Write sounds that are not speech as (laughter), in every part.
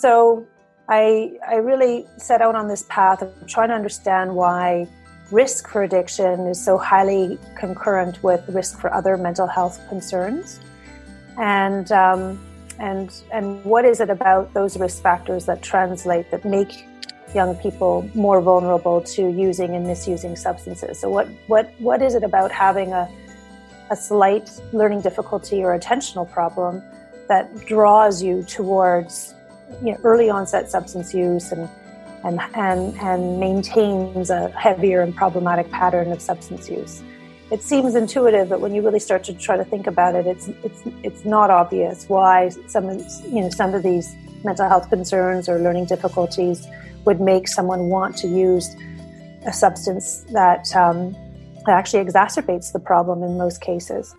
So I, I really set out on this path of trying to understand why risk for addiction is so highly concurrent with risk for other mental health concerns. And, um, and, and what is it about those risk factors that translate, that make young people more vulnerable to using and misusing substances? So, what, what, what is it about having a, a slight learning difficulty or attentional problem that draws you towards you know, early onset substance use and and, and, and maintains a heavier and problematic pattern of substance use. It seems intuitive, but when you really start to try to think about it, it's, it's, it's not obvious why some of, you know, some of these mental health concerns or learning difficulties would make someone want to use a substance that, um, that actually exacerbates the problem in most cases.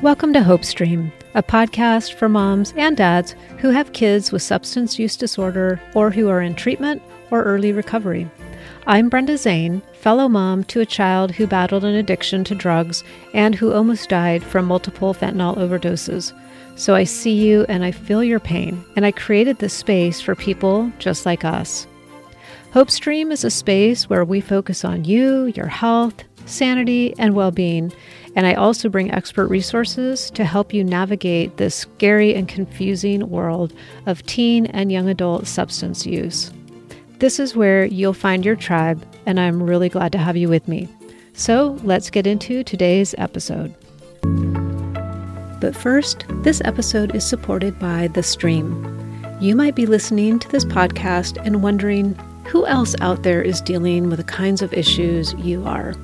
Welcome to Hope Stream, a podcast for moms and dads who have kids with substance use disorder or who are in treatment or early recovery. I'm Brenda Zane, fellow mom to a child who battled an addiction to drugs and who almost died from multiple fentanyl overdoses. So I see you and I feel your pain, and I created this space for people just like us. Hope Stream is a space where we focus on you, your health, sanity, and well being and I also bring expert resources to help you navigate this scary and confusing world of teen and young adult substance use. This is where you'll find your tribe, and I'm really glad to have you with me. So let's get into today's episode. But first, this episode is supported by The Stream. You might be listening to this podcast and wondering who else out there is dealing with the kinds of issues you are.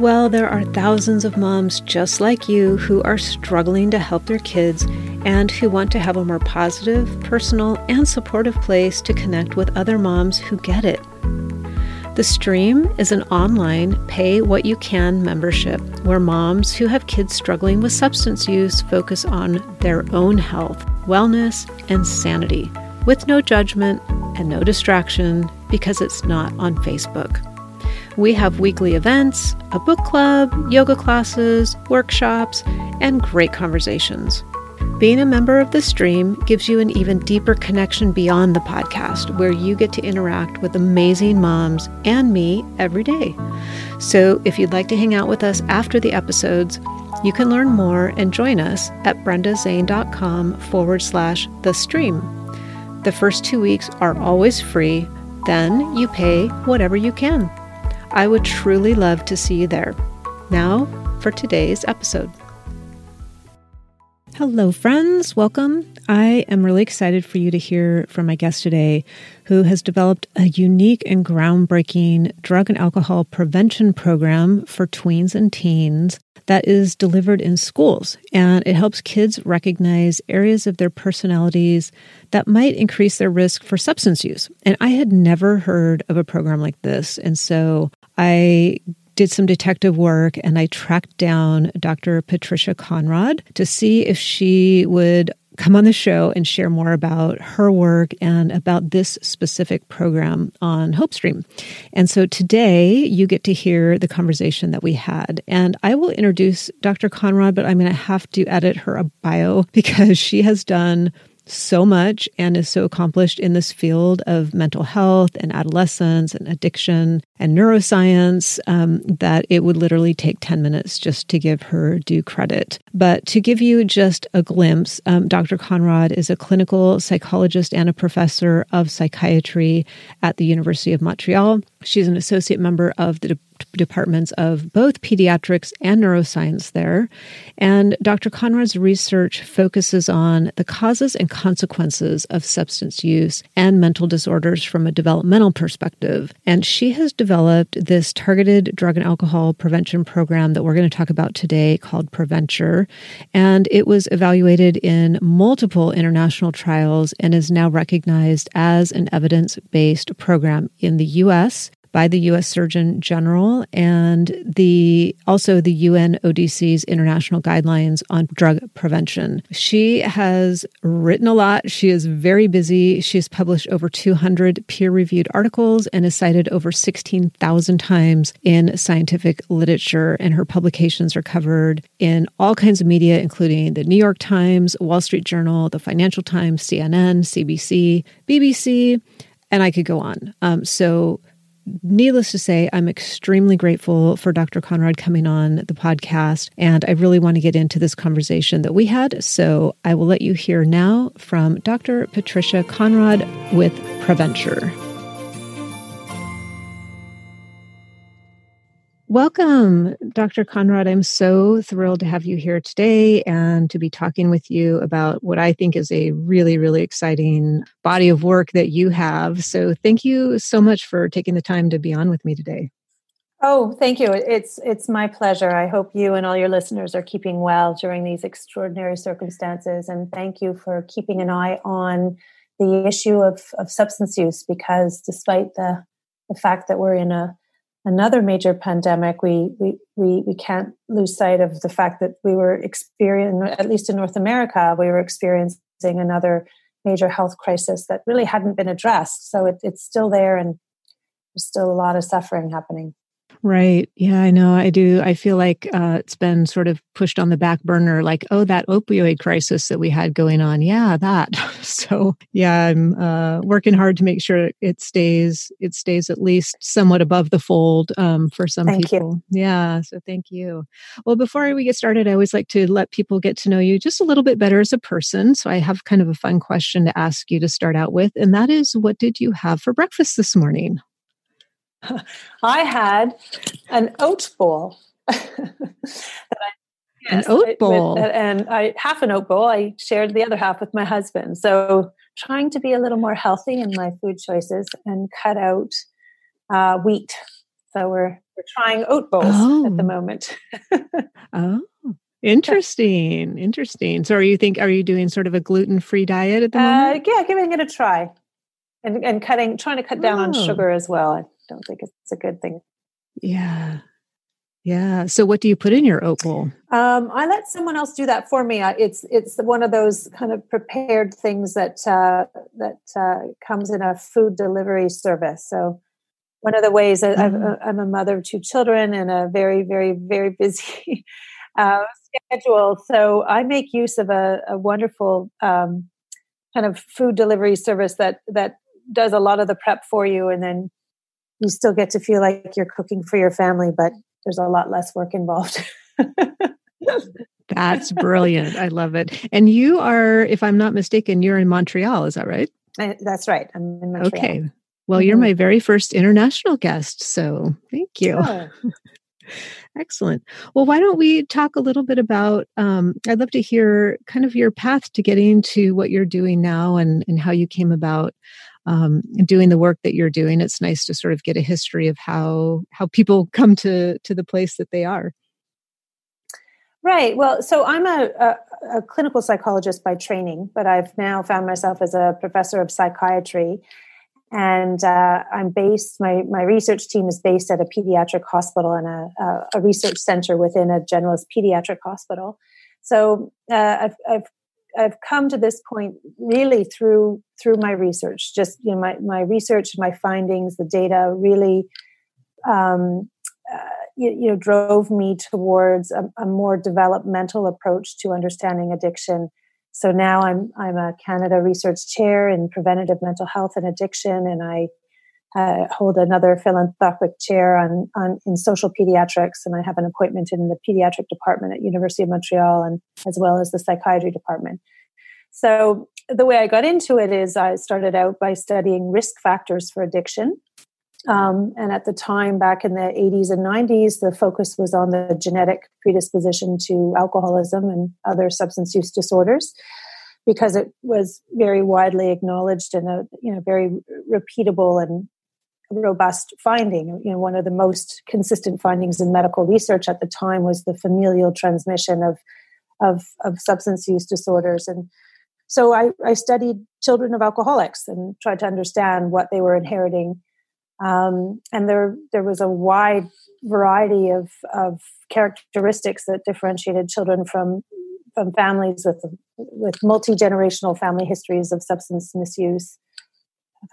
Well, there are thousands of moms just like you who are struggling to help their kids and who want to have a more positive, personal, and supportive place to connect with other moms who get it. The Stream is an online pay what you can membership where moms who have kids struggling with substance use focus on their own health, wellness, and sanity with no judgment and no distraction because it's not on Facebook. We have weekly events, a book club, yoga classes, workshops, and great conversations. Being a member of the stream gives you an even deeper connection beyond the podcast, where you get to interact with amazing moms and me every day. So, if you'd like to hang out with us after the episodes, you can learn more and join us at brendazane.com forward slash the stream. The first two weeks are always free, then you pay whatever you can. I would truly love to see you there. Now, for today's episode. Hello, friends. Welcome. I am really excited for you to hear from my guest today, who has developed a unique and groundbreaking drug and alcohol prevention program for tweens and teens that is delivered in schools. And it helps kids recognize areas of their personalities that might increase their risk for substance use. And I had never heard of a program like this. And so I did some detective work and I tracked down Dr. Patricia Conrod to see if she would come on the show and share more about her work and about this specific program on HopeStream. And so today you get to hear the conversation that we had. And I will introduce Dr. Conrod, but I'm going to have to edit her a bio (laughs) because she has done so much and is so accomplished in this field of mental health and adolescence and addiction and neuroscience um, that it would literally take 10 minutes just to give her due credit. But to give you just a glimpse, um, Dr. Conrod is a clinical psychologist and a professor of psychiatry at the University of Montreal. She's an associate member of the departments of both pediatrics and neuroscience there. And Dr. Conrod's research focuses on the causes and consequences of substance use and mental disorders from a developmental perspective. And she has developed this targeted drug and alcohol prevention program that we're going to talk about today called Preventure. And it was evaluated in multiple international trials and is now recognized as an evidence based program in the US by the U.S. Surgeon General and the also the UNODC's international guidelines on drug prevention. She has written a lot. She is very busy. She has published over 200 peer-reviewed articles and is cited over 16,000 times in scientific literature. And her publications are covered in all kinds of media, including the New York Times, Wall Street Journal, the Financial Times, CNN, CBC, BBC, and I could go on. Um, so needless to say, I'm extremely grateful for Dr. Conrod coming on the podcast. And I really want to get into this conversation that we had. So I will let you hear now from Dr. Patricia Conrod with Preventure. Welcome, Dr. Conrod. I'm so thrilled to have you here today and to be talking with you about what I think is a really, really exciting body of work that you have. So, thank you so much for taking the time to be on with me today. Oh, thank you. It's it's my pleasure. I hope you and all your listeners are keeping well during these extraordinary circumstances and thank you for keeping an eye on the issue of, of substance use because despite the the fact that we're in a another major pandemic, we, we, we, we can't lose sight of the fact that we were experiencing, at least in North America, we were experiencing another major health crisis that really hadn't been addressed. So it, it's still there and there's still a lot of suffering happening. Right. Yeah, I know. I do. I feel like uh, it's been sort of pushed on the back burner, like, oh, that opioid crisis that we had going on. Yeah, that. (laughs) so, yeah, I'm uh, working hard to make sure it stays. It stays at least somewhat above the fold um, for some thank people. You. Yeah. So, thank you. Well, before we get started, I always like to let people get to know you just a little bit better as a person. So, I have kind of a fun question to ask you to start out with, and that is, what did you have for breakfast this morning? (laughs) I had an oat bowl. (laughs) an oat bowl, with, and I half an oat bowl. I shared the other half with my husband. So trying to be a little more healthy in my food choices and cut out uh, wheat. So we're we're trying oat bowls oh. at the oh. moment. (laughs) oh. Interesting, interesting. So, are you think are you doing sort of a gluten free diet at the moment? Uh, yeah, giving it a try, and and cutting, trying to cut down oh. on sugar as well don't think it's a good thing. Yeah. Yeah. So, what do you put in your oat bowl? Um, I let someone else do that for me. It's it's one of those kind of prepared things that uh, that uh, comes in a food delivery service. So, one of the ways that mm-hmm. I'm a mother of two children and a very very very busy (laughs) uh, schedule. So, I make use of a, a wonderful um, kind of food delivery service that that does a lot of the prep for you, and then you still get to feel like you're cooking for your family, but there's a lot less work involved. That's (laughs) brilliant. I love it. And you are, if I'm not mistaken, you're in Montreal. Is that right? I, that's right. I'm in Montreal. Okay. Well, mm-hmm. you're my very first international guest. So thank you. Oh. (laughs) Excellent. Well, why don't we talk a little bit about? Um, I'd love to hear kind of your path to getting to what you're doing now and, and how you came about um, doing the work that you're doing. It's nice to sort of get a history of how how people come to to the place that they are. Right. Well, so I'm a, a, a clinical psychologist by training, but I've now found myself as a professor of psychiatry and uh, I'm based. My my research team is based at a pediatric hospital and a, a research center within a generalist pediatric hospital. So uh, I've, I've I've come to this point really through through my research. Just you know, my my research, my findings, the data really, um, uh, you, you, know, drove me towards a, a, more developmental approach to understanding addiction. So now I'm I'm a Canada Research Chair in Preventative Mental Health and Addiction, and I uh, hold another philanthropic chair on, on in social pediatrics, and I have an appointment in the pediatric department at University of Montreal, and as well as the psychiatry department. So the way I got into it is I started out by studying risk factors for addiction. Um, and at the time, back in the 80s and 90s, the focus was on the genetic predisposition to alcoholism and other substance use disorders because it was very widely acknowledged and a you know very repeatable and robust finding. You know, one of the most consistent findings in medical research at the time was the familial transmission of of, of substance use disorders. And so I, I studied children of alcoholics and tried to understand what they were inheriting Um, and there there was a wide variety of, of characteristics that differentiated children from from families with with multi generational family histories of substance misuse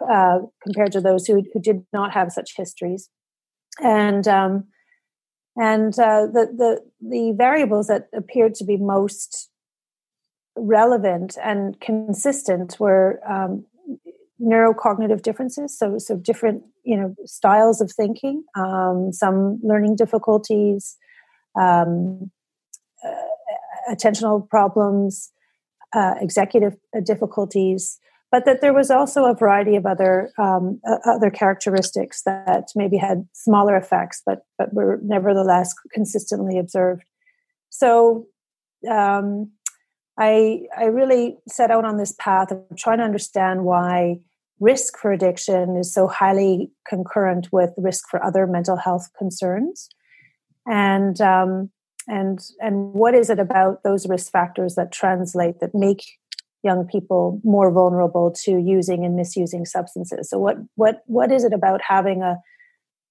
uh, compared to those who who did not have such histories, and um, and uh, the the the variables that appeared to be most relevant and consistent were um, neurocognitive differences. So so different you know styles of thinking um, some learning difficulties um, uh, attentional problems uh, executive difficulties but that there was also a variety of other um, uh, other characteristics that maybe had smaller effects but but were nevertheless consistently observed. So um, I I really set out on this path of trying to understand why risk for addiction is so highly concurrent with risk for other mental health concerns, and um, and and what is it about those risk factors that translate that make young people more vulnerable to using and misusing substances? So what what what is it about having a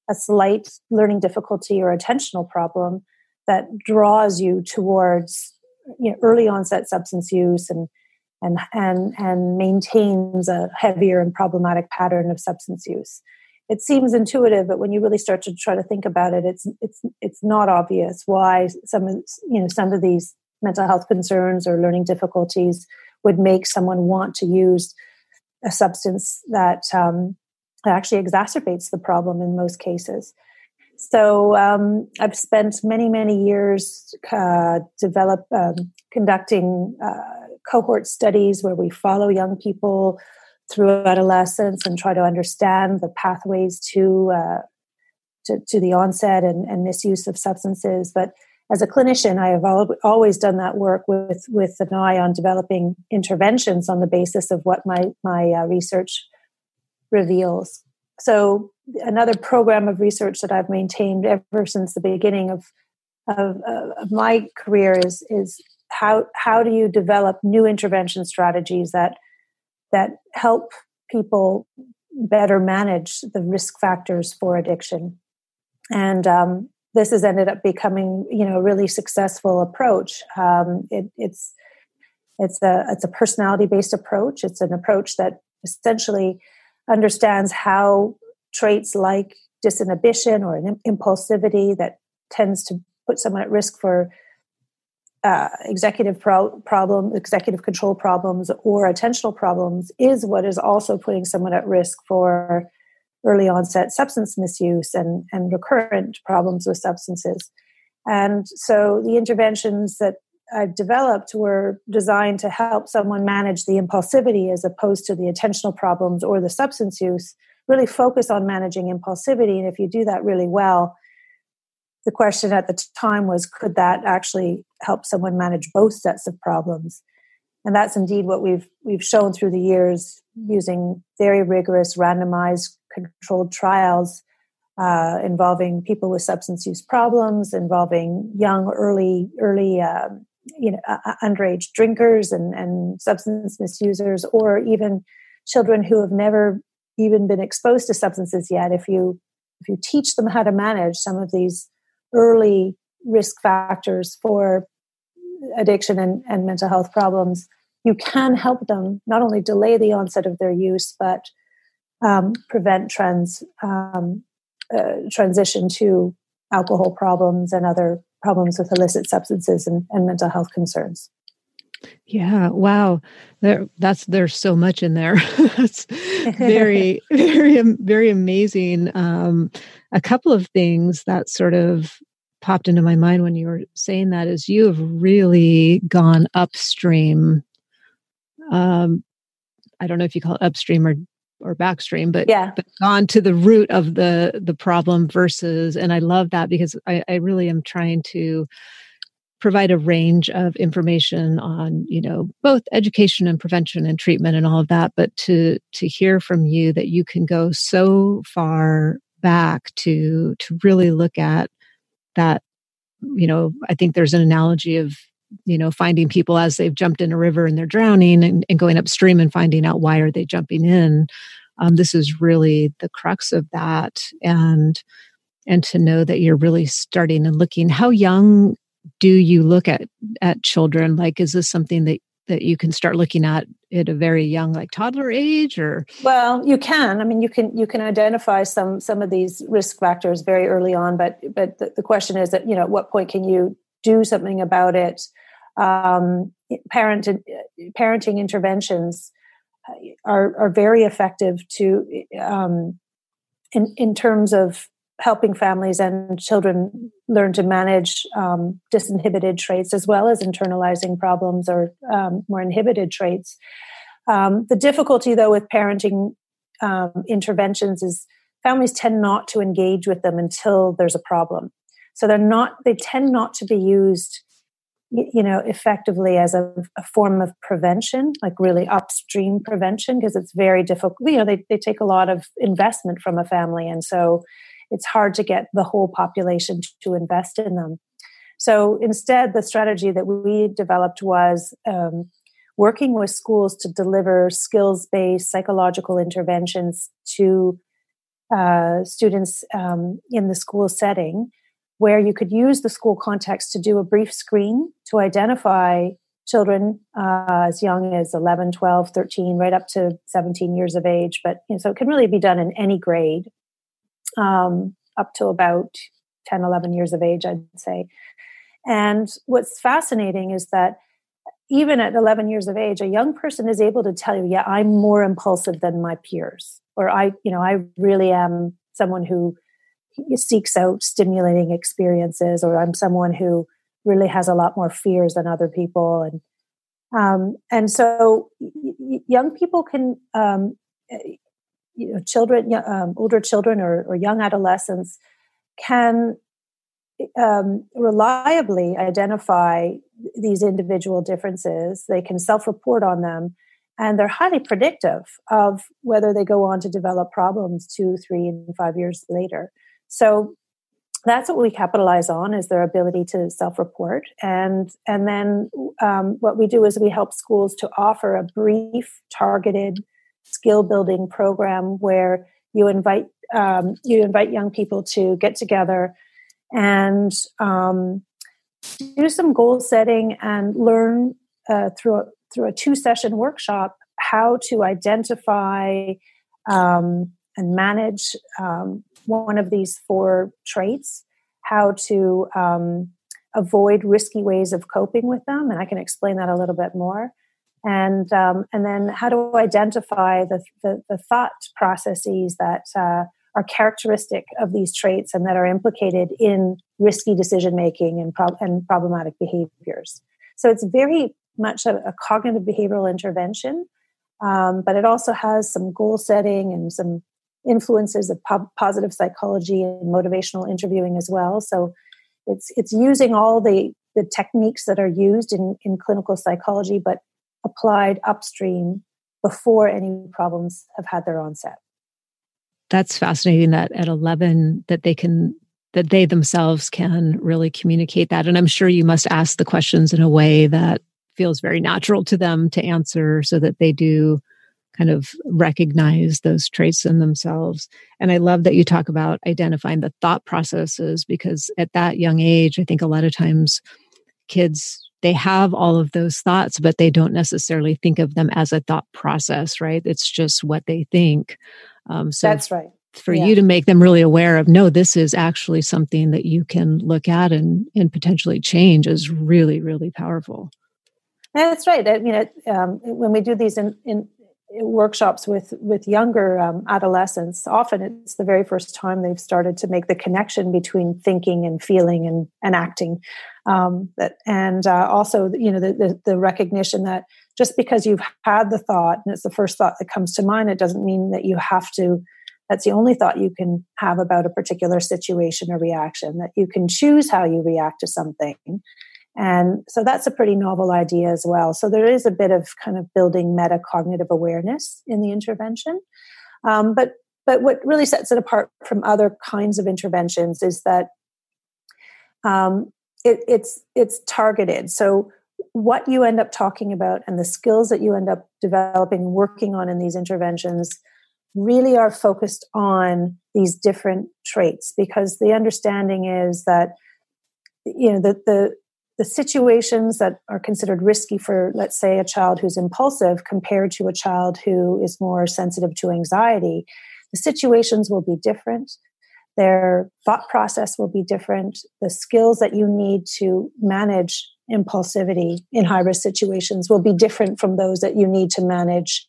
a slight learning difficulty or attentional problem that draws you towards you know, early onset substance use and and and and maintains a heavier and problematic pattern of substance use. It seems intuitive, but when you really start to try to think about it, it's it's it's not obvious why some you know some of these mental health concerns or learning difficulties would make someone want to use a substance that um, actually exacerbates the problem in most cases. So um, I've spent many, many years uh, develop um, conducting uh, cohort studies where we follow young people through adolescence and try to understand the pathways to uh, to, to, the onset and, and, misuse of substances. But as a clinician, I have al- always done that work with with an eye on developing interventions on the basis of what my my uh, research reveals. So another program of research that I've maintained ever since the beginning of of, of my career is is how how do you develop new intervention strategies that that help people better manage the risk factors for addiction and um, this has ended up becoming you know a really successful approach. Um, it, it's it's a it's a personality based approach. It's an approach that essentially understands how traits like disinhibition or an impulsivity that tends to put someone at risk for uh, executive pro- problem, executive control problems, or attentional problems is what is also putting someone at risk for early onset substance misuse and, and recurrent problems with substances. And so the interventions that I've developed were designed to help someone manage the impulsivity as opposed to the attentional problems or the substance use really focus on managing impulsivity. And if you do that really well, the question at the time was could that actually help someone manage both sets of problems? And that's indeed what we've we've shown through the years using very rigorous randomized controlled trials uh, involving people with substance use problems, involving young, early, early, uh, you know, uh, underage drinkers and, and substance misusers, or even children who have never even been exposed to substances yet. If you if you teach them how to manage some of these early risk factors for addiction and, and mental health problems you can help them not only delay the onset of their use but um, prevent trends um, uh, transition to alcohol problems and other problems with illicit substances and, and mental health concerns yeah, wow. There that's there's so much in there. (laughs) that's very (laughs) very very amazing. Um a couple of things that sort of popped into my mind when you were saying that is you have really gone upstream. Um I don't know if you call it upstream or or backstream but yeah. but gone to the root of the the problem versus and i love that because i i really am trying to provide a range of information on you know both education and prevention and treatment and all of that but to to hear from you that you can go so far back to to really look at that you know i think there's an analogy of you know finding people as they've jumped in a river and they're drowning and, and going upstream and finding out why are they jumping in. Um, this is really the crux of that. And and to know that you're really starting and looking how young do you look at at children? Like is this something that that you can start looking at at a very young like toddler age or? Well you can. I mean you can you can identify some some of these risk factors very early on but but the, the question is that you know at what point can you do something about it um, parent parenting interventions uh, are are very effective to um, in in terms of helping families and children learn to manage um, disinhibited traits as well as internalizing problems or um, more inhibited traits. Um, the difficulty, though, with parenting um, interventions is families tend not to engage with them until there's a problem. So they're not; they tend not to be used, you know, effectively as a, a form of prevention, like really upstream prevention, because it's very difficult. You know, they they take a lot of investment from a family, and so it's hard to get the whole population to invest in them. So instead, the strategy that we developed was um, working with schools to deliver skills based psychological interventions to uh, students um, in the school setting, where you could use the school context to do a brief screen to identify children uh, as young as 11 12 13 right up to 17 years of age but you know, so it can really be done in any grade um, up to about 10, 11 years of age, I'd say. And what's fascinating is that even at 11 years of age, a young person is able to tell you, yeah, I'm more impulsive than my peers. Or I, you know, I really am someone who seeks out stimulating experiences, or I'm someone who really has a lot more fears than other people. And um, and so young people can um, you know, children, um, older children or, or, young adolescents can um, reliably identify these individual differences. They can self report on them, and they're highly predictive of whether they go on to develop problems two, three, and five years later. So that's what we capitalize on is their ability to self-report. And and then um, what we do is we help schools to offer a brief targeted skill building program where you invite um, you invite young people to get together and um, do some goal setting and learn uh, through a, through a two session workshop how to identify um, and manage um, one of these four traits, how to um, avoid risky ways of coping with them, and I can explain that a little bit more and um, and then how to identify the, the, the thought processes that uh, are characteristic of these traits and that are implicated in risky decision making and, and problematic behaviors. So it's very much a, a cognitive behavioral intervention, um, but it also has some goal setting and some influences of po- positive psychology and motivational interviewing as well. So it's it's using all the the techniques that are used in, in clinical psychology, but applied upstream before any problems have had their onset. That's fascinating that at 11 that they can that they themselves can really communicate that and I'm sure you must ask the questions in a way that feels very natural to them to answer so that they do kind of recognize those traits in themselves. And I love that you talk about identifying the thought processes because at that young age, I think a lot of times kids they have all of those thoughts, but they don't necessarily think of them as a thought process, right? It's just what they think. Um, so that's right. For yeah. you to make them really aware of, no, this is actually something that you can look at and, and potentially change is really, really powerful. That's right. I mean, um, when we do these in, in workshops with with younger um, adolescents often it's the very first time they've started to make the connection between thinking and feeling and, and acting. Um, that and uh, also you know the, the, the recognition that just because you've had the thought and it's the first thought that comes to mind it doesn't mean that you have to that's the only thought you can have about a particular situation or reaction that you can choose how you react to something and so that's a pretty novel idea as well. So there is a bit of kind of building metacognitive awareness in the intervention. Um, but but what really sets it apart from other kinds of interventions is that um, it, it's it's targeted. So what you end up talking about and the skills that you end up developing working on in these interventions really are focused on these different traits because the understanding is that you know the the the situations that are considered risky for let's say a child who's impulsive compared to a child who is more sensitive to anxiety the situations will be different their thought process will be different the skills that you need to manage impulsivity in high risk situations will be different from those that you need to manage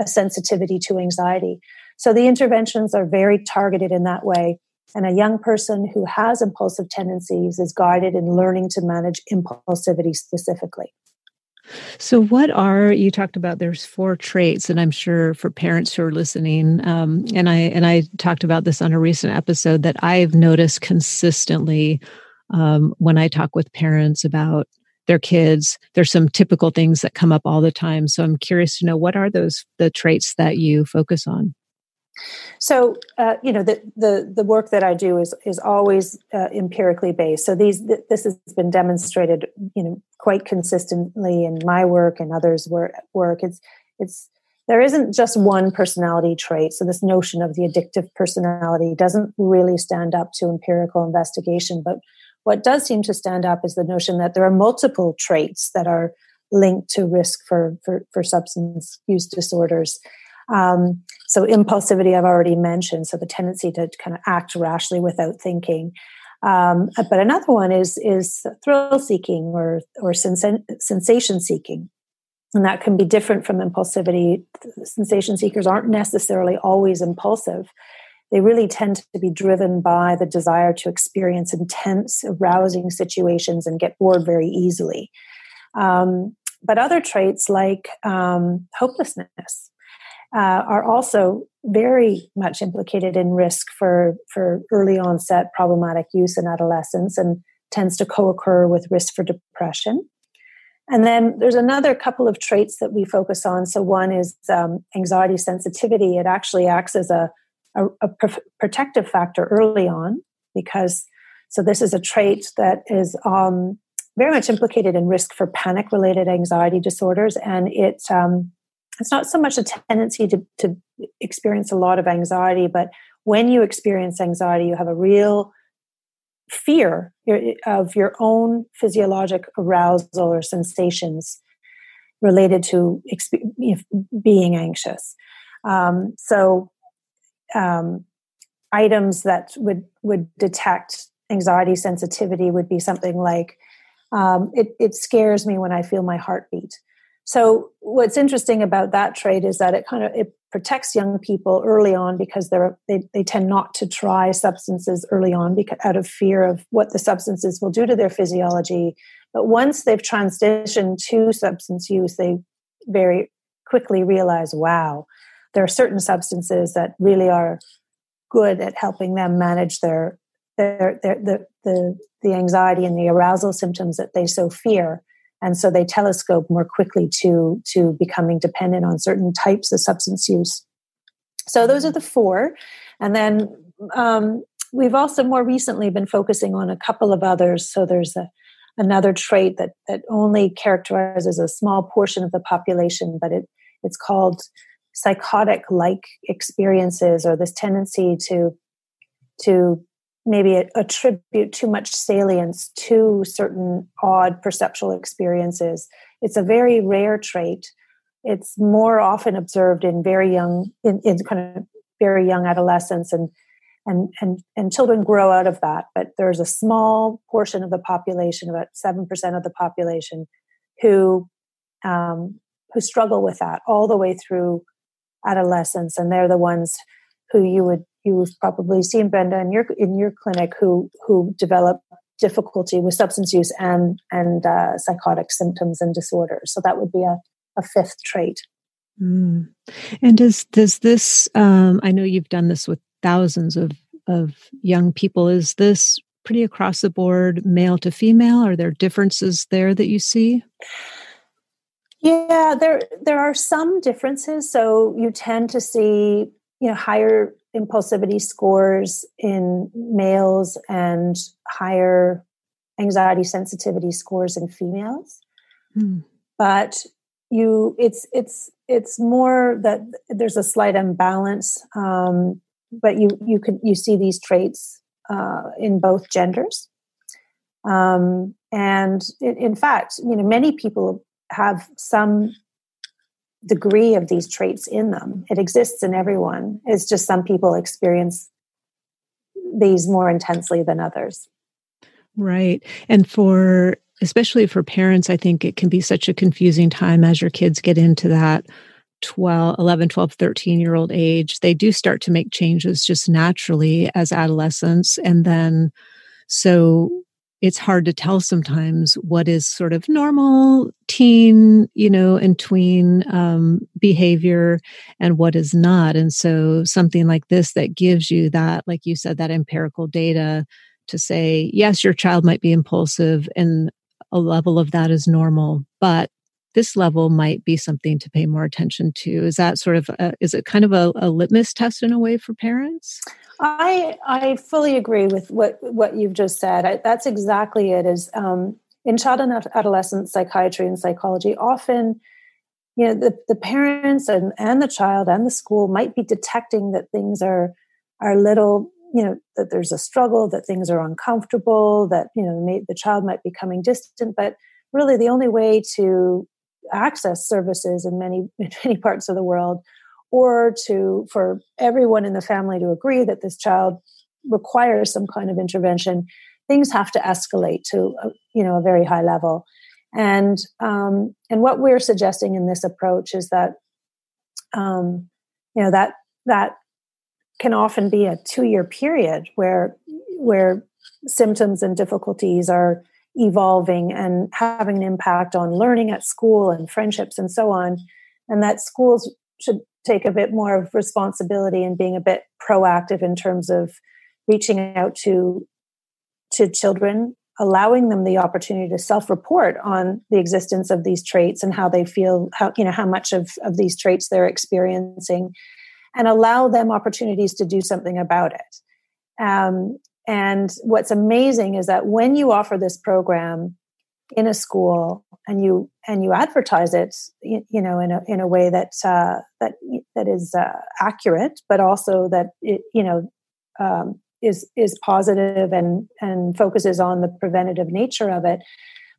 a sensitivity to anxiety. So the interventions are very targeted in that way. And a young person who has impulsive tendencies is guided in learning to manage impulsivity specifically. So, what are you talked about? There's four traits, and I'm sure for parents who are listening, um, and I and I talked about this on a recent episode that I've noticed consistently um, when I talk with parents about their kids. There's some typical things that come up all the time. So I'm curious to know what are those the traits that you focus on. So uh, you know the, the the work that I do is is always uh, empirically based. So these th- this has been demonstrated you know quite consistently in my work and others' work. Work it's it's there isn't just one personality trait. So this notion of the addictive personality doesn't really stand up to empirical investigation, but what does seem to stand up is the notion that there are multiple traits that are linked to risk for, for, for substance use disorders. Um, so, impulsivity, I've already mentioned, so the tendency to kind of act rashly without thinking. Um, but another one is is thrill seeking or or sens- sensation seeking, and that can be different from impulsivity. Sensation seekers aren't necessarily always impulsive, they really tend to be driven by the desire to experience intense, arousing situations and get bored very easily. Um, but other traits like um, hopelessness uh, are also very much implicated in risk for, for early onset problematic use in adolescence and tends to co occur with risk for depression. And then there's another couple of traits that we focus on. So, one is um, anxiety sensitivity. It actually acts as a a, a pr- protective factor early on because so this is a trait that is um, very much implicated in risk for panic related anxiety disorders and it um, it's not so much a tendency to, to experience a lot of anxiety but when you experience anxiety you have a real fear of your own physiologic arousal or sensations related to being anxious um, so um, items that would would detect anxiety sensitivity would be something like um, it, it scares me when I feel my heartbeat. So what's interesting about that trait is that it kind of it protects young people early on because they're they, they tend not to try substances early on because out of fear of what the substances will do to their physiology. But once they've transitioned to substance use, they very quickly realize, wow, there are certain substances that really are good at helping them manage their their, their the, the the anxiety and the arousal symptoms that they so fear and so they telescope more quickly to to becoming dependent on certain types of substance use. So those are the four. And then um, we've also more recently been focusing on a couple of others. So there's a another trait that that only characterizes a small portion of the population but it it's called psychotic like experiences or this tendency to to maybe attribute too much salience to certain odd perceptual experiences. It's a very rare trait. It's more often observed in very young in, in kind of very young adolescents and and and and children grow out of that. But there's a small portion of the population about 7% of the population who um, who struggle with that all the way through adolescence. And they're the ones who you would you've probably seen Brenda in your in your clinic who who develop difficulty with substance use and and uh, psychotic symptoms and disorders. So that would be a, a fifth trait. Mm. And does does this? Um, I know you've done this with thousands of of young people. Is this pretty across the board, male to female? Are there differences there that you see? Yeah, there there are some differences. So you tend to see, you know, higher impulsivity scores in males and higher anxiety sensitivity scores in females. Hmm. But you it's it's it's more that there's a slight imbalance um, but you you could you see these traits uh, in both genders um, and in, in fact you know many people have some degree of these traits in them it exists in everyone it's just some people experience these more intensely than others right and for especially for parents, I think it can be such a confusing time as your kids get into that 12, 11, 12, 13 year old age. They do start to make changes just naturally as adolescents. And then, so it's hard to tell sometimes what is sort of normal teen, you know, and tween um, behavior and what is not. And so something like this that gives you that, like you said, that empirical data to say, yes, your child might be impulsive and a level of that is normal, but this level might be something to pay more attention to. Is that sort of a, is it kind of a, a litmus test in a way for parents? I I fully agree with what what you've just said. I, that's exactly it. Is um, in child and adolescent psychiatry and psychology, often you know the, the parents and, and the child and the school might be detecting that things are are little you know that there's a struggle that things are uncomfortable that you know may, the child might be coming distant but really the only way to access services in many (laughs) in many parts of the world or to for everyone in the family to agree that this child requires some kind of intervention things have to escalate to a, you know a very high level. And um, and what we're suggesting in this approach is that um, you know that that can often be a two year period where where symptoms and difficulties are evolving and having an impact on learning at school and friendships and so on and that schools should take a bit more of responsibility and being a bit proactive in terms of reaching out to to children allowing them the opportunity to self-report on the existence of these traits and how they feel how you know how much of, of these traits they're experiencing and allow them opportunities to do something about it. Um, and what's amazing is that when you offer this program in a school and you and you advertise it, you, you know, in a in a way that uh, that that is uh, accurate, but also that it, you know um, is is positive and and focuses on the preventative nature of it.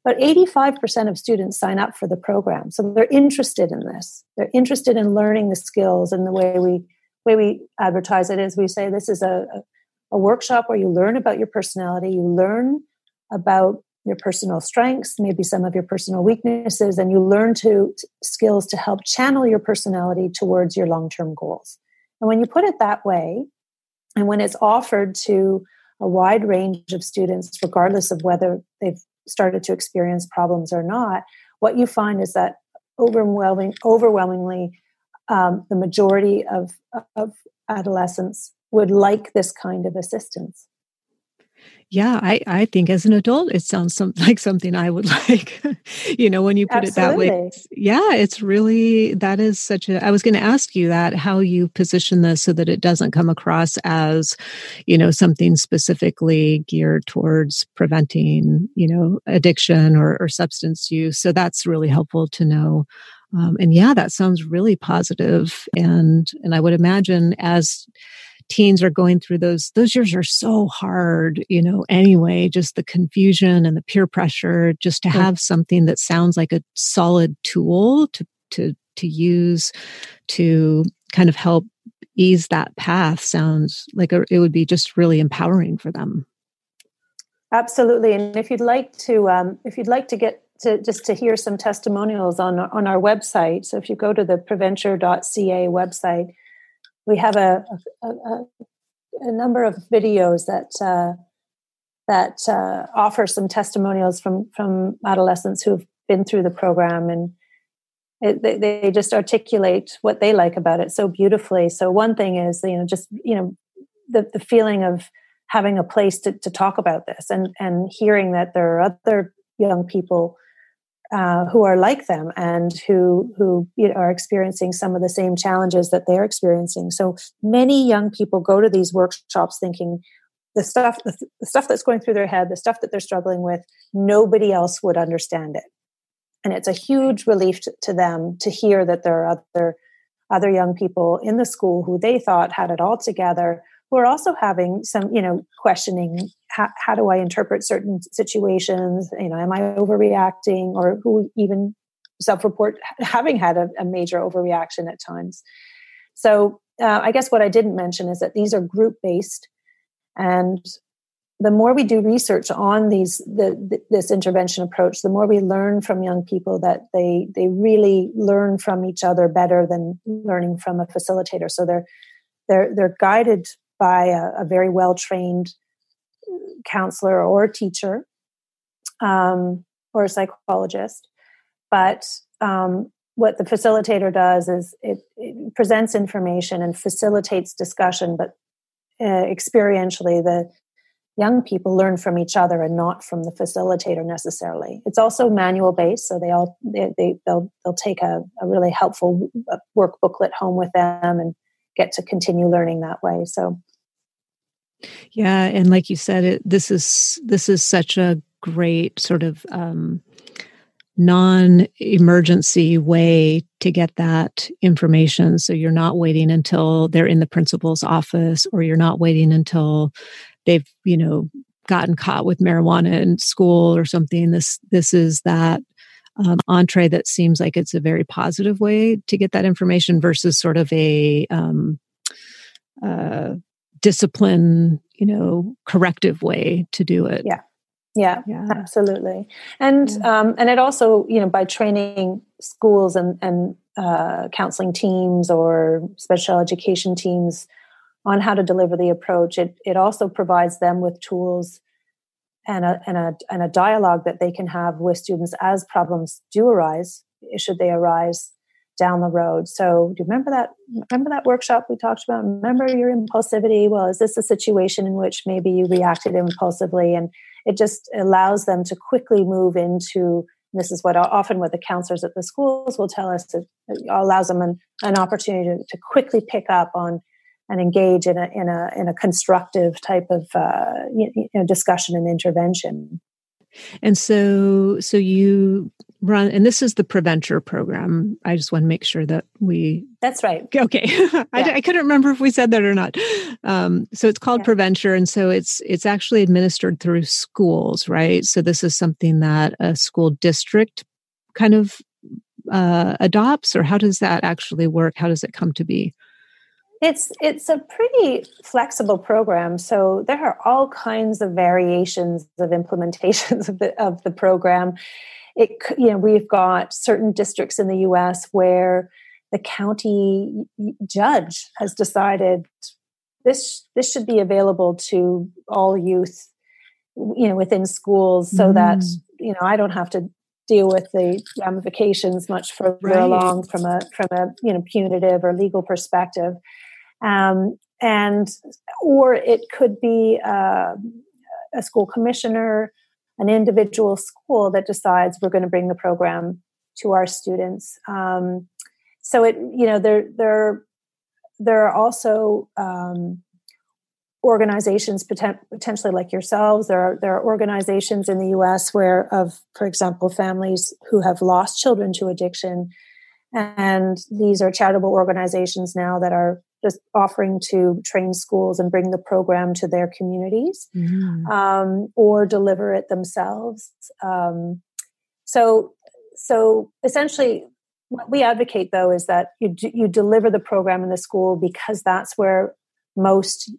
But 85% of students sign up for the program. So they're interested in this. They're interested in learning the skills and the way we way we advertise it is we say this is a, a workshop where you learn about your personality, you learn about your personal strengths, maybe some of your personal weaknesses, and you learn to skills to help channel your personality towards your long-term goals. And when you put it that way, and when it's offered to a wide range of students, regardless of whether they've started to experience problems or not, what you find is that overwhelming, overwhelmingly, um, the majority of, of adolescents would like this kind of assistance. Yeah, I, I think as an adult, it sounds some, (laughs) like something I would (laughs) like. you know, when you put Absolutely. it that way. Yeah, it's really, that is such a, I was going to ask you that, how you position this so that it doesn't come across as, you know, something specifically geared towards preventing, you know, addiction or, or substance use. So that's really helpful to know. Um, and yeah, that sounds really positive. And, and I would imagine as, teens are going through those those years are so hard you know anyway just the confusion and the peer pressure just to have something that sounds like a solid tool to to to use to kind of help ease that path sounds like a, it would be just really empowering for them. Absolutely and if you'd like to um, if you'd like to get to just to hear some testimonials on on our website so if you go to the preventure.ca website we have a, a, a, a number of videos that uh, that uh, offer some testimonials from from adolescents who've been through the program and it, they, they just articulate what they like about it so beautifully. So one thing is you know just you know the, the feeling of having a place to, to talk about this and and hearing that there are other young people uh, who are like them and who who you know, are experiencing some of the same challenges that they're experiencing. So many young people go to these workshops thinking the stuff the, the stuff that's going through their head, the stuff that they're struggling with, nobody else would understand it. and it's a huge relief to them to hear that there are other other young people in the school who they thought had it all together who are also having some you know questioning how, how do i interpret certain situations? You know am i overreacting? Or who even self-report (laughs) having had a, a major overreaction at times. So uh, i guess what i didn't mention is that these are group based and the more we do research on these the, this intervention approach the more we learn from young people that they they really learn from each other better than learning from a facilitator. So they're they're they're guided by a, a very well trained counselor or teacher um, or a psychologist but um, what the facilitator does is it, it, presents information and facilitates discussion but uh, experientially the young people learn from each other and not from the facilitator necessarily. It's also manual based, so they all they, they will they'll take a, a really helpful uh, work booklet home with them and get to continue learning that way. So, yeah, and like you said, it this is this is such a great sort of um, non-emergency way to get that information so you're not waiting until they're in the principal's office or you're not waiting until they've you know gotten caught with marijuana in school or something this this is that um, entree that seems like it's a very positive way to get that information versus sort of a um, uh, discipline you know corrective way to do it yeah yeah, yeah. absolutely and yeah. um, and it also you know by training schools and and uh, counseling teams or special education teams on how to deliver the approach. It, it also provides them with tools and a, and, a, and a dialogue that they can have with students as problems do arise, should they arise down the road. So do you remember that remember that workshop we talked about? Remember your impulsivity? Well, is this a situation in which maybe you reacted impulsively? And it just allows them to quickly move into this is what often what the counselors at the schools will tell us it allows them an, an opportunity to, to quickly pick up on and engage in a in a in a constructive type of uh, you know, discussion and intervention. And so, so you run, and this is the Preventure program. I just want to make sure that we. That's right. (laughs) Okay, yeah. I, I, couldn't remember if we said that or not. Um, so it's called yeah. Preventure, and so it's it's actually administered through schools, right? So this is something that a school district kind of uh, adopts, or how does that actually work? How does it come to be? It's it's a pretty flexible program, so there are all kinds of variations of implementations (laughs) of the of the program. It you know we've got certain districts in the U.S. where the county judge has decided this this should be available to all youth, you know, within schools, so mm. that you know I don't have to deal with the ramifications much further right. along from a from a you know punitive or legal perspective um, and or it could be uh, a school commissioner an individual school that decides we're going to bring the program to our students um, so it you know there there there are also um, organizations poten- potentially like yourselves there are there are organizations in the US where of for example families who have lost children to addiction and these are charitable organizations now that are just offering to train schools and bring the program to their communities mm-hmm. um, or deliver it themselves. Um, so, so essentially, what we advocate though is that you d- you deliver the program in the school because that's where most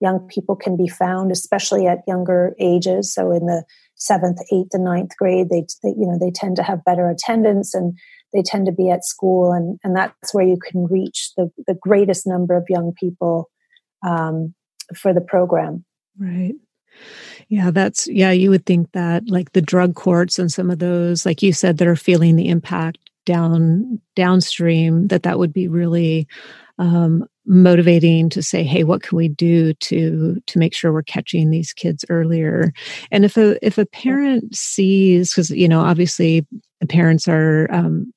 young people can be found, especially at younger ages. So in the seventh, eighth, and ninth grade, they, they you know they tend to have better attendance and they tend to be at school. And, and that's where you can reach the, the greatest number of young people um, for the program. Right. Yeah that's yeah you would think that like the drug courts and some of those like you said that are feeling the impact down downstream that that would be really um, motivating to say hey what can we do to to make sure we're catching these kids earlier? And if a if a parent sees because you know obviously parents are um,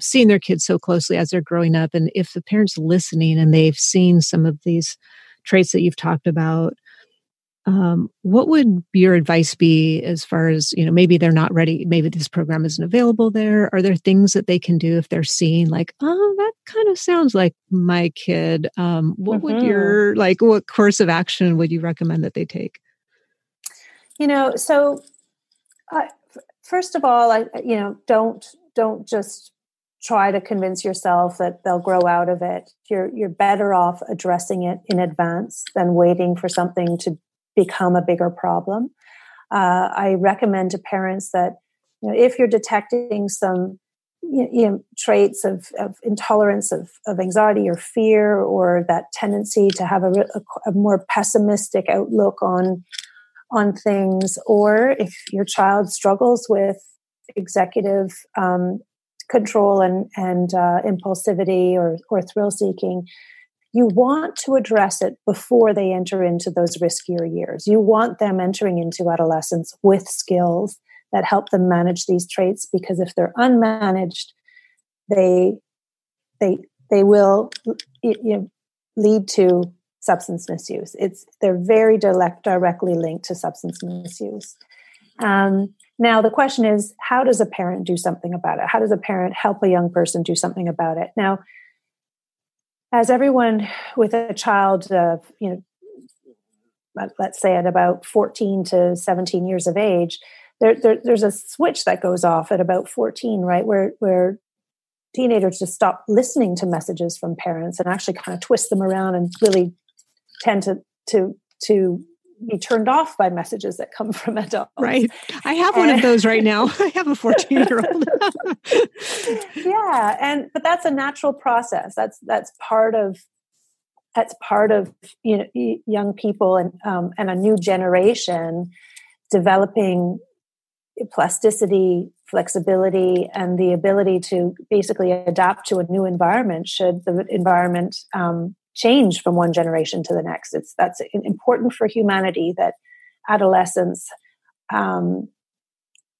seeing their kids so closely as they're growing up and if the parents listening and they've seen some of these traits that you've talked about um, what would your advice be as far as you know maybe they're not ready maybe this program isn't available there. Are there things that they can do if they're seeing like oh that kind of sounds like my kid um, what mm-hmm. would your like what course of action would you recommend that they take? You know so uh, first of all i you know don't don't just try to convince yourself that they'll grow out of it. You're you're better off addressing it in advance than waiting for something to become a bigger problem. Uh, I recommend to parents that you know, if you're detecting some you know, traits of, of intolerance of, of anxiety or fear or that tendency to have a, a, a more pessimistic outlook on on things or if your child struggles with executive um, control and, and uh, impulsivity or, or thrill seeking you want to address it before they enter into those riskier years. You want them entering into adolescence with skills that help them manage these traits because if they're unmanaged, they they they will you know, lead to substance misuse. It's they're very direct, directly linked to substance misuse. Um, now the question is, how does a parent do something about it? How does a parent help a young person do something about it? Now, as everyone with a child of you know let's say at about 14 to 17 years of age there, there, there's a switch that goes off at about 14 right where where teenagers just stop listening to messages from parents and actually kind of twist them around and really tend to to to be turned off by messages that come from (laughs) adults. Right. I have and, one of those right now. (laughs) I have a 14 year old. yeah. And, but that's a natural process. That's, that's part of, that's part of, you know, young people and, um, and a new generation developing plasticity, flexibility, and the ability to basically adapt to a new environment should the environment um, change from one generation to the next. It's that's important for humanity that adolescence, um,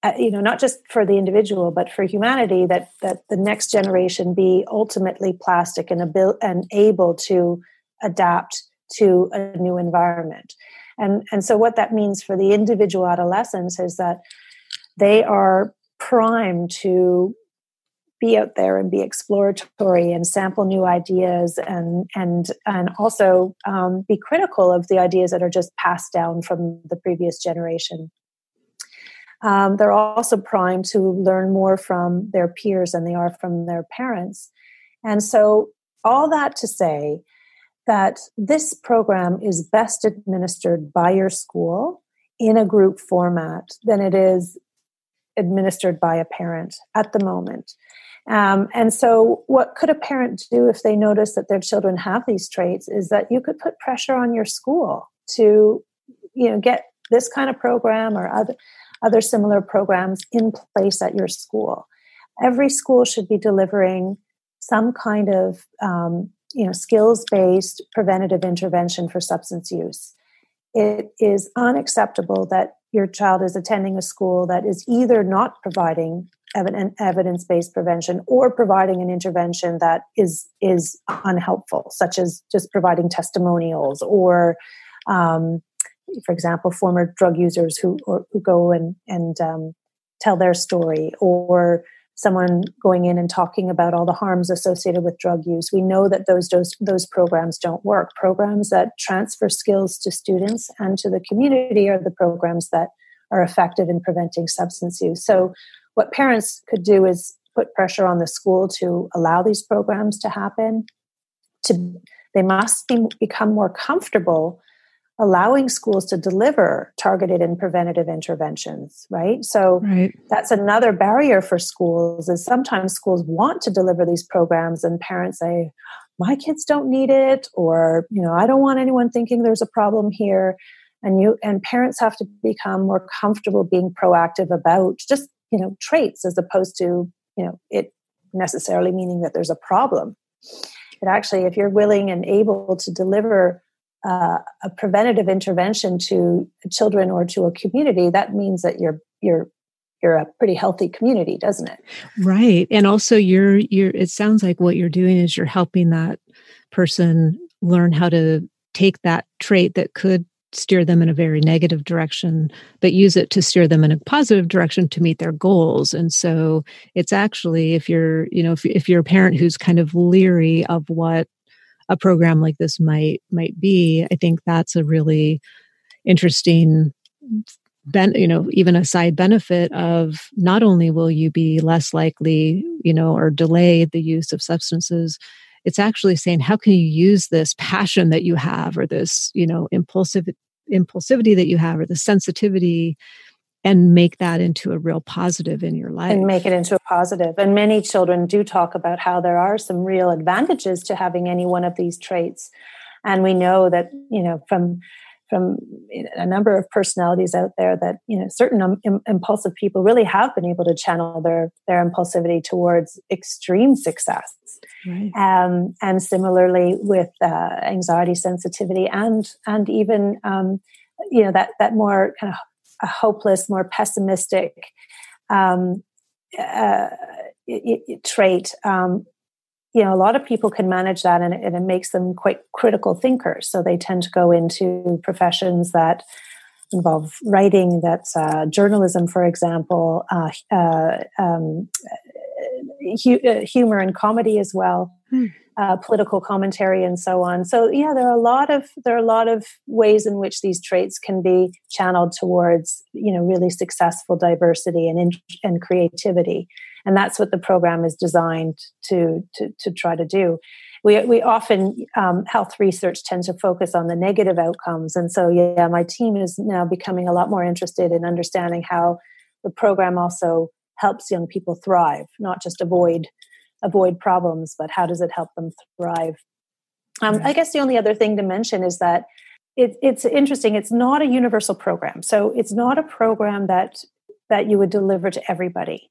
uh, you know, not just for the individual but for humanity that that the next generation be ultimately plastic and able and able to adapt to a new environment. And and so what that means for the individual adolescents is that they are primed to be out there and be exploratory and sample new ideas and and and also um, be critical of the ideas that are just passed down from the previous generation. Um, they're also primed to learn more from their peers than they are from their parents, and so all that to say that this program is best administered by your school in a group format than it is administered by a parent at the moment. Um, and so, what could a parent do if they notice that their children have these traits? Is that you could put pressure on your school to, you know, get this kind of program or other other similar programs in place at your school. Every school should be delivering some kind of, um, you know, skills based preventative intervention for substance use. It is unacceptable that your child is attending a school that is either not providing evidence based prevention or providing an intervention that is is unhelpful, such as just providing testimonials or, um, for example, former drug users who or, who go and and um, tell their story or someone going in and talking about all the harms associated with drug use. We know that those, those, those programs don't work. Programs that transfer skills to students and to the community are the programs that are effective in preventing substance use. So what parents could do is put pressure on the school to allow these programs to happen. To they must be, become more comfortable allowing schools to deliver targeted and preventative interventions right so right. that's another barrier for schools is sometimes schools want to deliver these programs and parents say my kids don't need it or you know i don't want anyone thinking there's a problem here and you and parents have to become more comfortable being proactive about just you know traits as opposed to you know it necessarily meaning that there's a problem. But actually if you're willing and able to deliver uh, a preventative intervention to children or to a community that means that you're you're you're a pretty healthy community doesn't it? Right. And also you're you're it sounds like what you're doing is you're helping that person learn how to take that trait that could steer them in a very negative direction, but use it to steer them in a positive direction to meet their goals. And so it's actually, if you're, you know, if, if you're a parent who's kind of leery of what a program like this might might be, I think that's a really interesting ben, you know even a side benefit of not only will you be less likely you know or delay the use of substances it's actually saying how can you use this passion that you have or this you know impulsive impulsivity that you have or the sensitivity and make that into a real positive in your life and make it into a positive. And many children do talk about how there are some real advantages to having any one of these traits. And we know that you know from from a number of personalities out there that you know certain um, Im- impulsive people really have been able to channel their their impulsivity towards extreme success right. um, and similarly with uh, anxiety sensitivity and and even um, you know that that more kind of a hopeless more pessimistic um, uh, trait um, you know, a lot of people can manage that and, and, it makes them quite critical thinkers. So they tend to go into professions that involve writing, that's uh, journalism, for example, uh, uh, um, hu- uh, humor and comedy as well. Hmm. Uh, political commentary and so on. So yeah, there are a lot of there are a lot of ways in which these traits can be channeled towards you know really successful diversity and in, and creativity and that's what the program is designed to to, to try to do. We, we often um, health research tends to focus on the negative outcomes. And so yeah my team is now becoming a lot more interested in understanding how the program also helps young people thrive not just avoid avoid problems but how does it help them thrive? Um, i guess the only other thing to mention is that it, it's interesting it's not a universal program. So it's not a program that that you would deliver to everybody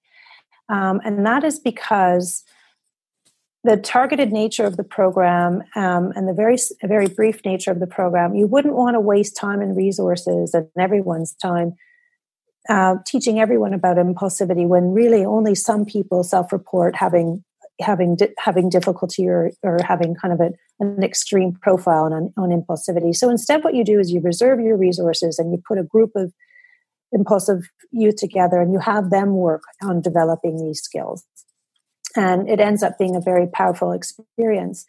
um, and that is because the targeted nature of the program um, and the very very brief nature of the program, you wouldn't want to waste time and resources and everyone's time uh, teaching everyone about impulsivity when really only some people self-report having having having difficulty or, or having kind of a, an extreme profile on, on impulsivity. So instead, what you do is you reserve your resources and you put a group of impulsive youth together and you have them work on developing these skills. And it ends up being a very powerful experience.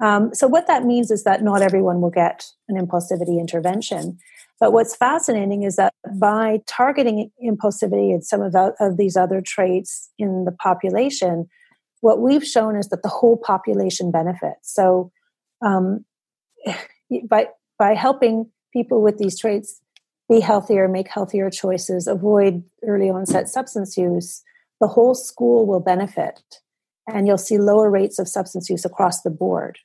Um, so, what that means is that not everyone will get an impulsivity intervention. But what's fascinating is that by targeting impulsivity and some of, the, of these other traits in the population, what we've shown is that the whole population benefits. So, um, (laughs) by by helping people with these traits be healthier, make healthier choices, avoid early onset substance use, the whole school will benefit. And you'll see lower rates of substance use across the board.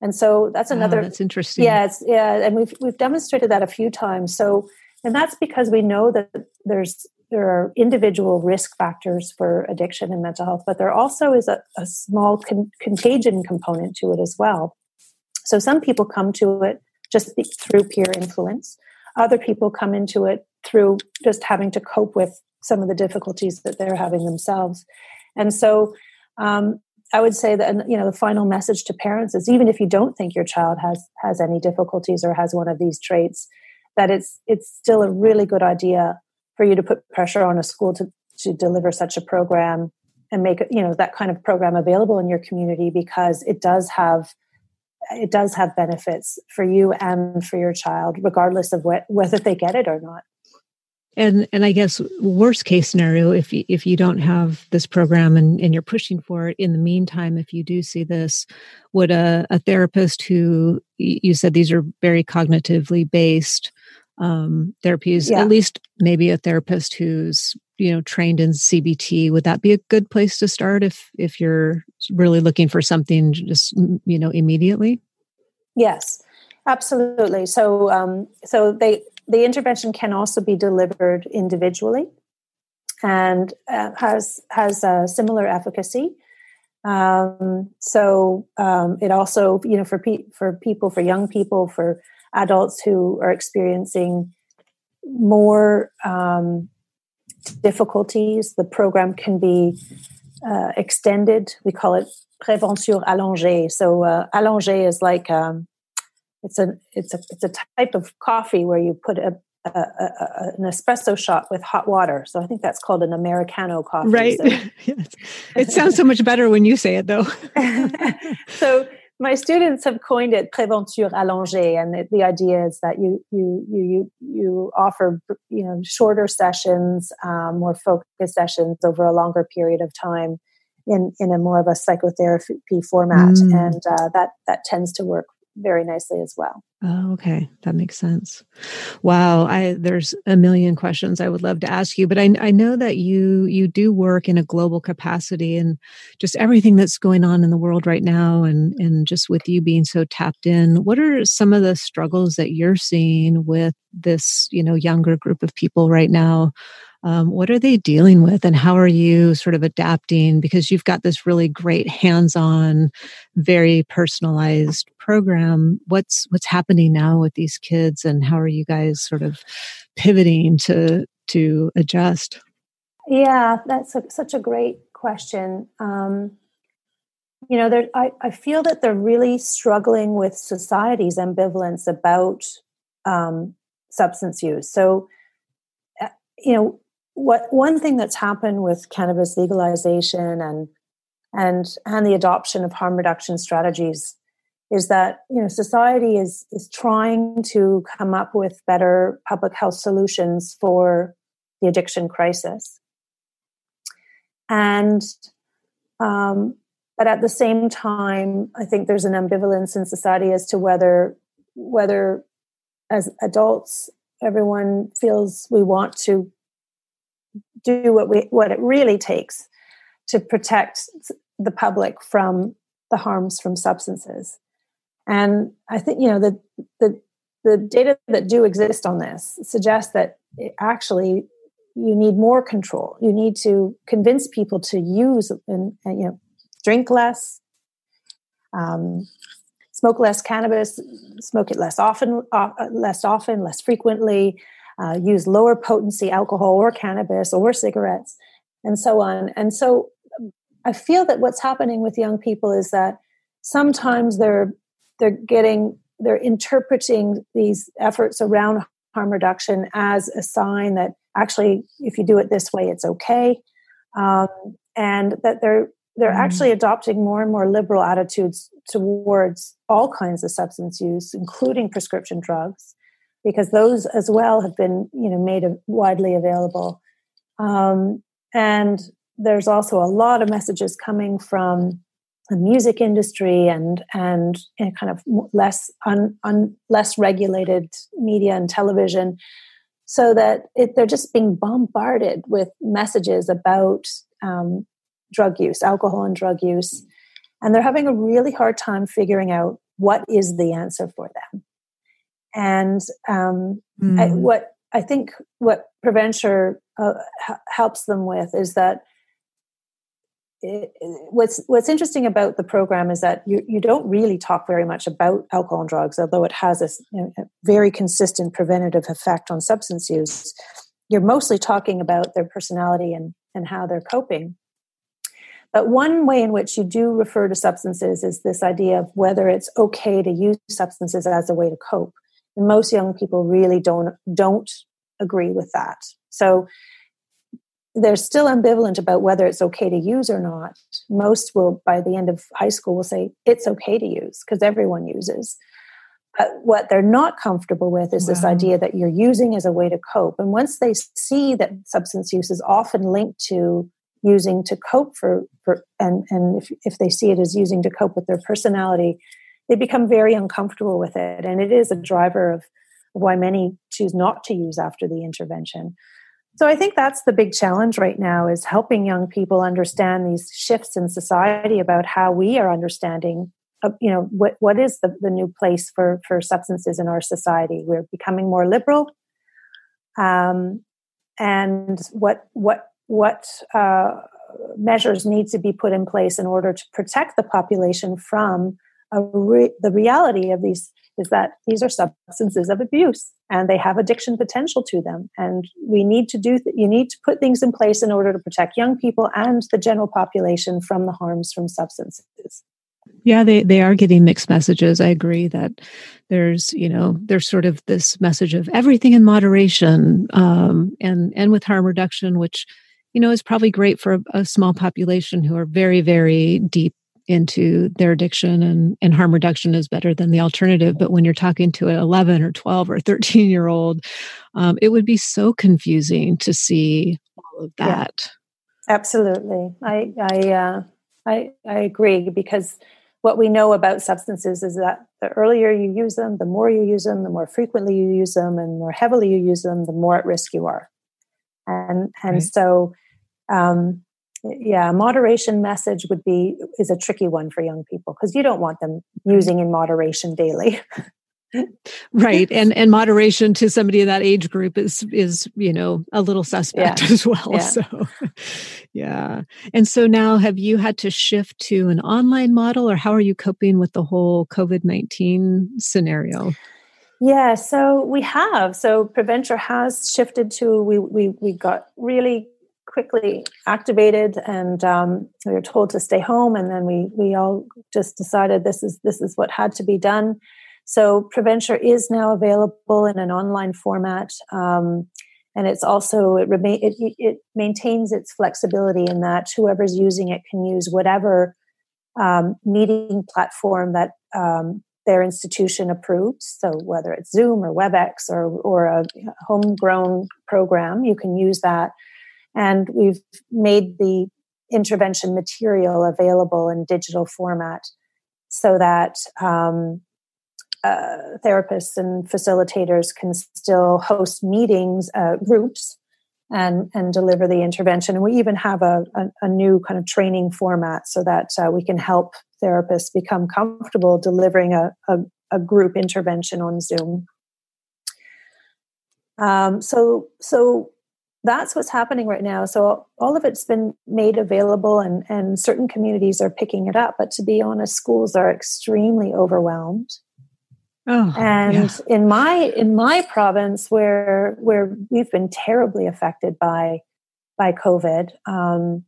And so that's another. Oh, that's interesting. Yeah, yeah, and we've we've demonstrated that a few times. So, and that's because we know that there's there are individual risk factors for addiction and mental health, but there also is a, a small con- contagion component to it as well. So some people come to it just through peer influence. Other people come into it through just having to cope with some of the difficulties that they're having themselves. And so um, I would say that you know the final message to parents is even if you don't think your child has has any difficulties or has one of these traits, that it's it's still a really good idea for you to put pressure on a school to to deliver such a program and make you know that kind of program available in your community because it does have it does have benefits for you and for your child, regardless of what, whether they get it or not. And and I guess worst case scenario, if you, if you don't have this program and, and you're pushing for it, in the meantime, if you do see this, would a, a therapist who you said these are very cognitively based um, therapies, yeah. at least maybe a therapist who's you know trained in cbt would that be a good place to start if if you're really looking for something just you know immediately? Yes absolutely. So um so they the intervention can also be delivered individually and uh, has has a similar efficacy. Um, so um, it also you know for pe- for people for young people for adults who are experiencing more um, difficulties, the program can be uh, extended. We call it prévention allongée. So uh, allongée is like um, it's a it's a it's a type of coffee where you put a, a, a, an espresso shot with hot water. So I think that's called an americano coffee. Right. So. (laughs) it sounds so much better when you say it, though. (laughs) so my students have coined it préventure allongée, and the, the, idea is that you you you you offer you know shorter sessions, um, more focused sessions over a longer period of time in in a more of a psychotherapy format, mm. and uh, that that tends to work very nicely as well. Oh, okay, that makes sense. Wow, I there's a million questions I would love to ask you, but I I know that you you do work in a global capacity and just everything that's going on in the world right now, and and just with you being so tapped in, what are some of the struggles that you're seeing with this you know younger group of people right now? Um, what are they dealing with and how are you sort of adapting? Because you've got this really great hands-on very personalized program. What's what's happening now with these kids and how are you guys sort of pivoting to to adjust? Yeah that's a, such a great question. Um, you know I, I feel that they're really struggling with society's ambivalence about um, substance use. So uh, you know what one thing that's happened with cannabis legalization and and and the adoption of harm reduction strategies is that you know society is is trying to come up with better public health solutions for the addiction crisis. And um, but at the same time i think there's an ambivalence in society as to whether whether as adults everyone feels we want to do what we what it really takes to protect the public from the harms from substances. And I think you know the the the data that do exist on this suggest that actually you need more control. You need to convince people to use and, and you know drink less, um, smoke less cannabis, smoke it less often, uh, less often, less frequently, uh, use lower potency alcohol or cannabis or cigarettes and so on. And so I feel that what's happening with young people is that sometimes they're they're getting they're interpreting these efforts around harm reduction as a sign that actually if you do it this way it's okay um, and that they're they're mm. actually adopting more and more liberal attitudes towards all kinds of substance use including prescription drugs because those as well have been you know made widely available. Um, and there's also a lot of messages coming from the music industry and and, kind of less un, un, less regulated media and television so that it, they're just being bombarded with messages about um, drug use alcohol and drug use. And they're having a really hard time figuring out what is the answer for them and um, mm. I, what I think what Preventure uh, h- helps them with is that it, what's what's interesting about the program is that you, you don't really talk very much about alcohol and drugs, although it has a, a very consistent preventative effect on substance use. You're mostly talking about their personality and, and how they're coping. But one way in which you do refer to substances is this idea of whether it's okay to use substances as a way to cope. And most young people really don't don't agree with that. So they're still ambivalent about whether it's okay to use or not. Most will, by the end of high school, will say it's okay to use because everyone uses. But what they're not comfortable with is wow. this idea that you're using as a way to cope. And once they see that substance use is often linked to using to cope for, for and, and if, if they see it as using to cope with their personality, they become very uncomfortable with it. And it is a driver of why many choose not to use after the intervention. So I think that's the big challenge right now is helping young people understand these shifts in society about how we are understanding uh, you know what what is the, the new place for for substances in our society we're becoming more liberal um, and what what what uh, measures need to be put in place in order to protect the population from re- the reality of these is that these are substances of abuse and they have addiction potential to them and we need to do th- you need to put things in place in order to protect young people and the general population from the harms from substances Yeah, they, they are getting mixed messages. I agree that there's, you know, there's sort of this message of everything in moderation um, and, and with harm reduction, which, you know, is probably great for a, a small population who are very, very deep into their addiction and, and harm reduction is better than the alternative. But when you're talking to an 11 or 12 or 13 year old, um, it would be so confusing to see all of that. Yeah, absolutely. I, I, uh, I, I agree because what we know about substances is that the earlier you use them, the more you use them, the more frequently you use them, and the more heavily you use them, the more at risk you are. And and right. so, um, yeah, moderation message would be is a tricky one for young people because you don't want them using in moderation daily. (laughs) right and and moderation to somebody in that age group is is you know a little suspect yeah. (laughs) as well yeah. so yeah and so now have you had to shift to an online model or how are you coping with the whole covid-19 scenario yeah so we have so preventure has shifted to we we, we got really quickly activated and um, we were told to stay home and then we we all just decided this is this is what had to be done so Preventure is now available in an online format. Um, and it's also it remain it, it, maintains its flexibility in that whoever's using it can use whatever um, meeting platform that um, their institution approves. So whether it's Zoom or WebEx or or a homegrown program, you can use that. And we've made the intervention material available in digital format so that um, uh, therapists and facilitators can still host meetings, uh, groups, and and deliver the intervention. And we even have a, a, a new kind of training format so that uh, we can help therapists become comfortable delivering a, a, a group intervention on Zoom. Um, so so that's what's happening right now. So all of it's been made available, and and certain communities are picking it up. But to be honest, schools are extremely overwhelmed. Oh, and yeah. in my in my province, where where we've been terribly affected by by COVID, um,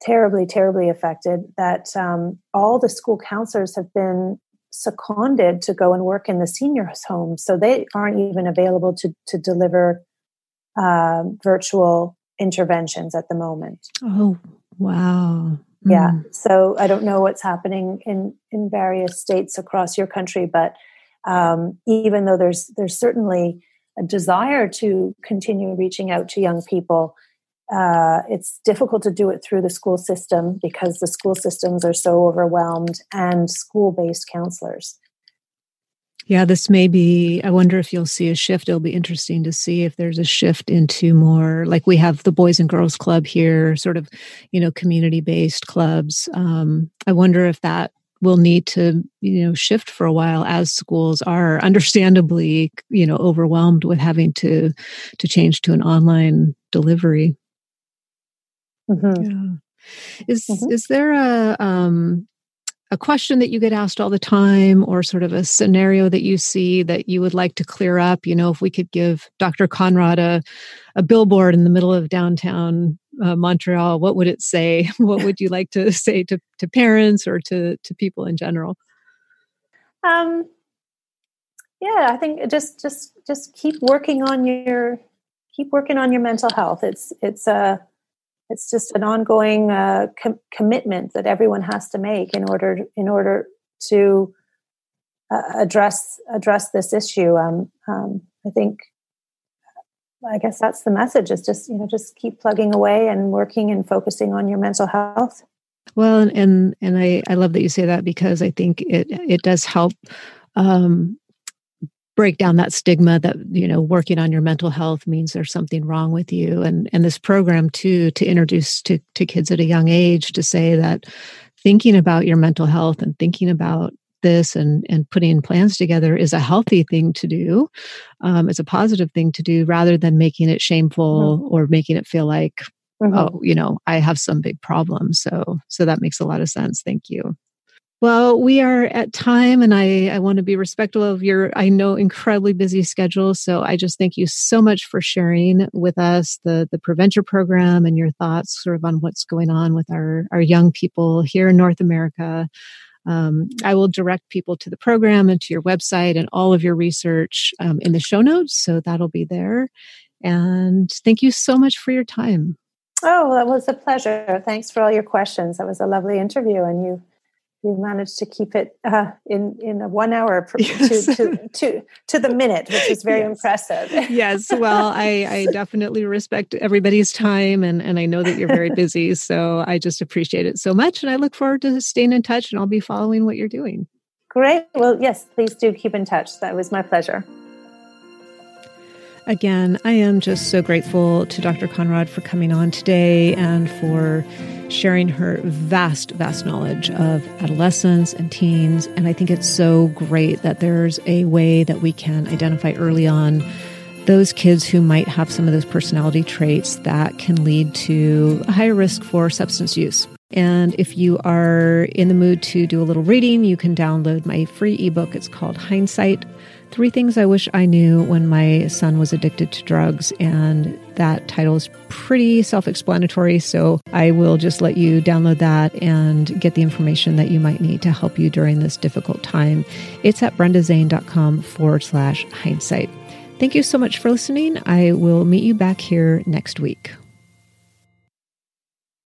terribly terribly affected, that um, all the school counselors have been seconded to go and work in the seniors' homes, so they aren't even available to to deliver uh, virtual interventions at the moment. Oh, wow! Yeah, mm. so I don't know what's happening in in various states across your country, but um, even though there's there's certainly a desire to continue reaching out to young people uh, it's difficult to do it through the school system because the school systems are so overwhelmed and school-based counselors yeah this may be i wonder if you'll see a shift it'll be interesting to see if there's a shift into more like we have the boys and girls club here sort of you know community based clubs um, i wonder if that will need to you know shift for a while as schools are understandably you know overwhelmed with having to to change to an online delivery mm-hmm. yeah. is mm-hmm. is there a um a question that you get asked all the time or sort of a scenario that you see that you would like to clear up? You know if we could give dr conrod a, a billboard in the middle of downtown uh, montreal what would it say? (laughs) What would you like to say to, to parents or to, to people in general? Um yeah i think just just just keep working on your keep working on your mental health. It's it's a uh, it's just an ongoing uh, com- commitment that everyone has to make in order in order to uh, address address this issue. Um, um, I think I guess that's the message: is just you know just keep plugging away and working and focusing on your mental health. Well, and and, and I I love that you say that because I think it it does help um, break down that stigma that you know working on your mental health means there's something wrong with you and and this program too to introduce to to kids at a young age to say that thinking about your mental health and thinking about this and and putting plans together is a healthy thing to do um, it's a positive thing to do rather than making it shameful mm-hmm. or making it feel like mm-hmm. oh you know i have some big problem so so that makes a lot of sense thank you well, we are at time, and I, I want to be respectful of your, I know, incredibly busy schedule. So I just thank you so much for sharing with us the, the Preventure program and your thoughts sort of on what's going on with our, our young people here in North America. Um, I will direct people to the program and to your website and all of your research um, in the show notes. So that'll be there. And thank you so much for your time. Oh, that was a pleasure. Thanks for all your questions. That was a lovely interview, and you you managed to keep it uh, in in a one hour yes. to, to, to to the minute, which is very yes. impressive. yes, well, I, I (laughs) definitely respect everybody's time, and and I know that you're very busy, so I just appreciate it so much, and I look forward to staying in touch, and I'll be following what you're doing. Great. Well, yes, please do keep in touch. That was my pleasure. Again, I am just so grateful to Dr. Conrod for coming on today and for sharing her vast, vast knowledge of adolescents and teens. And I think it's so great that there's a way that we can identify early on those kids who might have some of those personality traits that can lead to a higher risk for substance use. And if you are in the mood to do a little reading, you can download my free ebook. It's called Hindsight Three Things I Wish I Knew When My Son Was Addicted to Drugs. And that title is pretty self explanatory. So I will just let you download that and get the information that you might need to help you during this difficult time. It's at brendazane.com forward slash hindsight. Thank you so much for listening. I will meet you back here next week.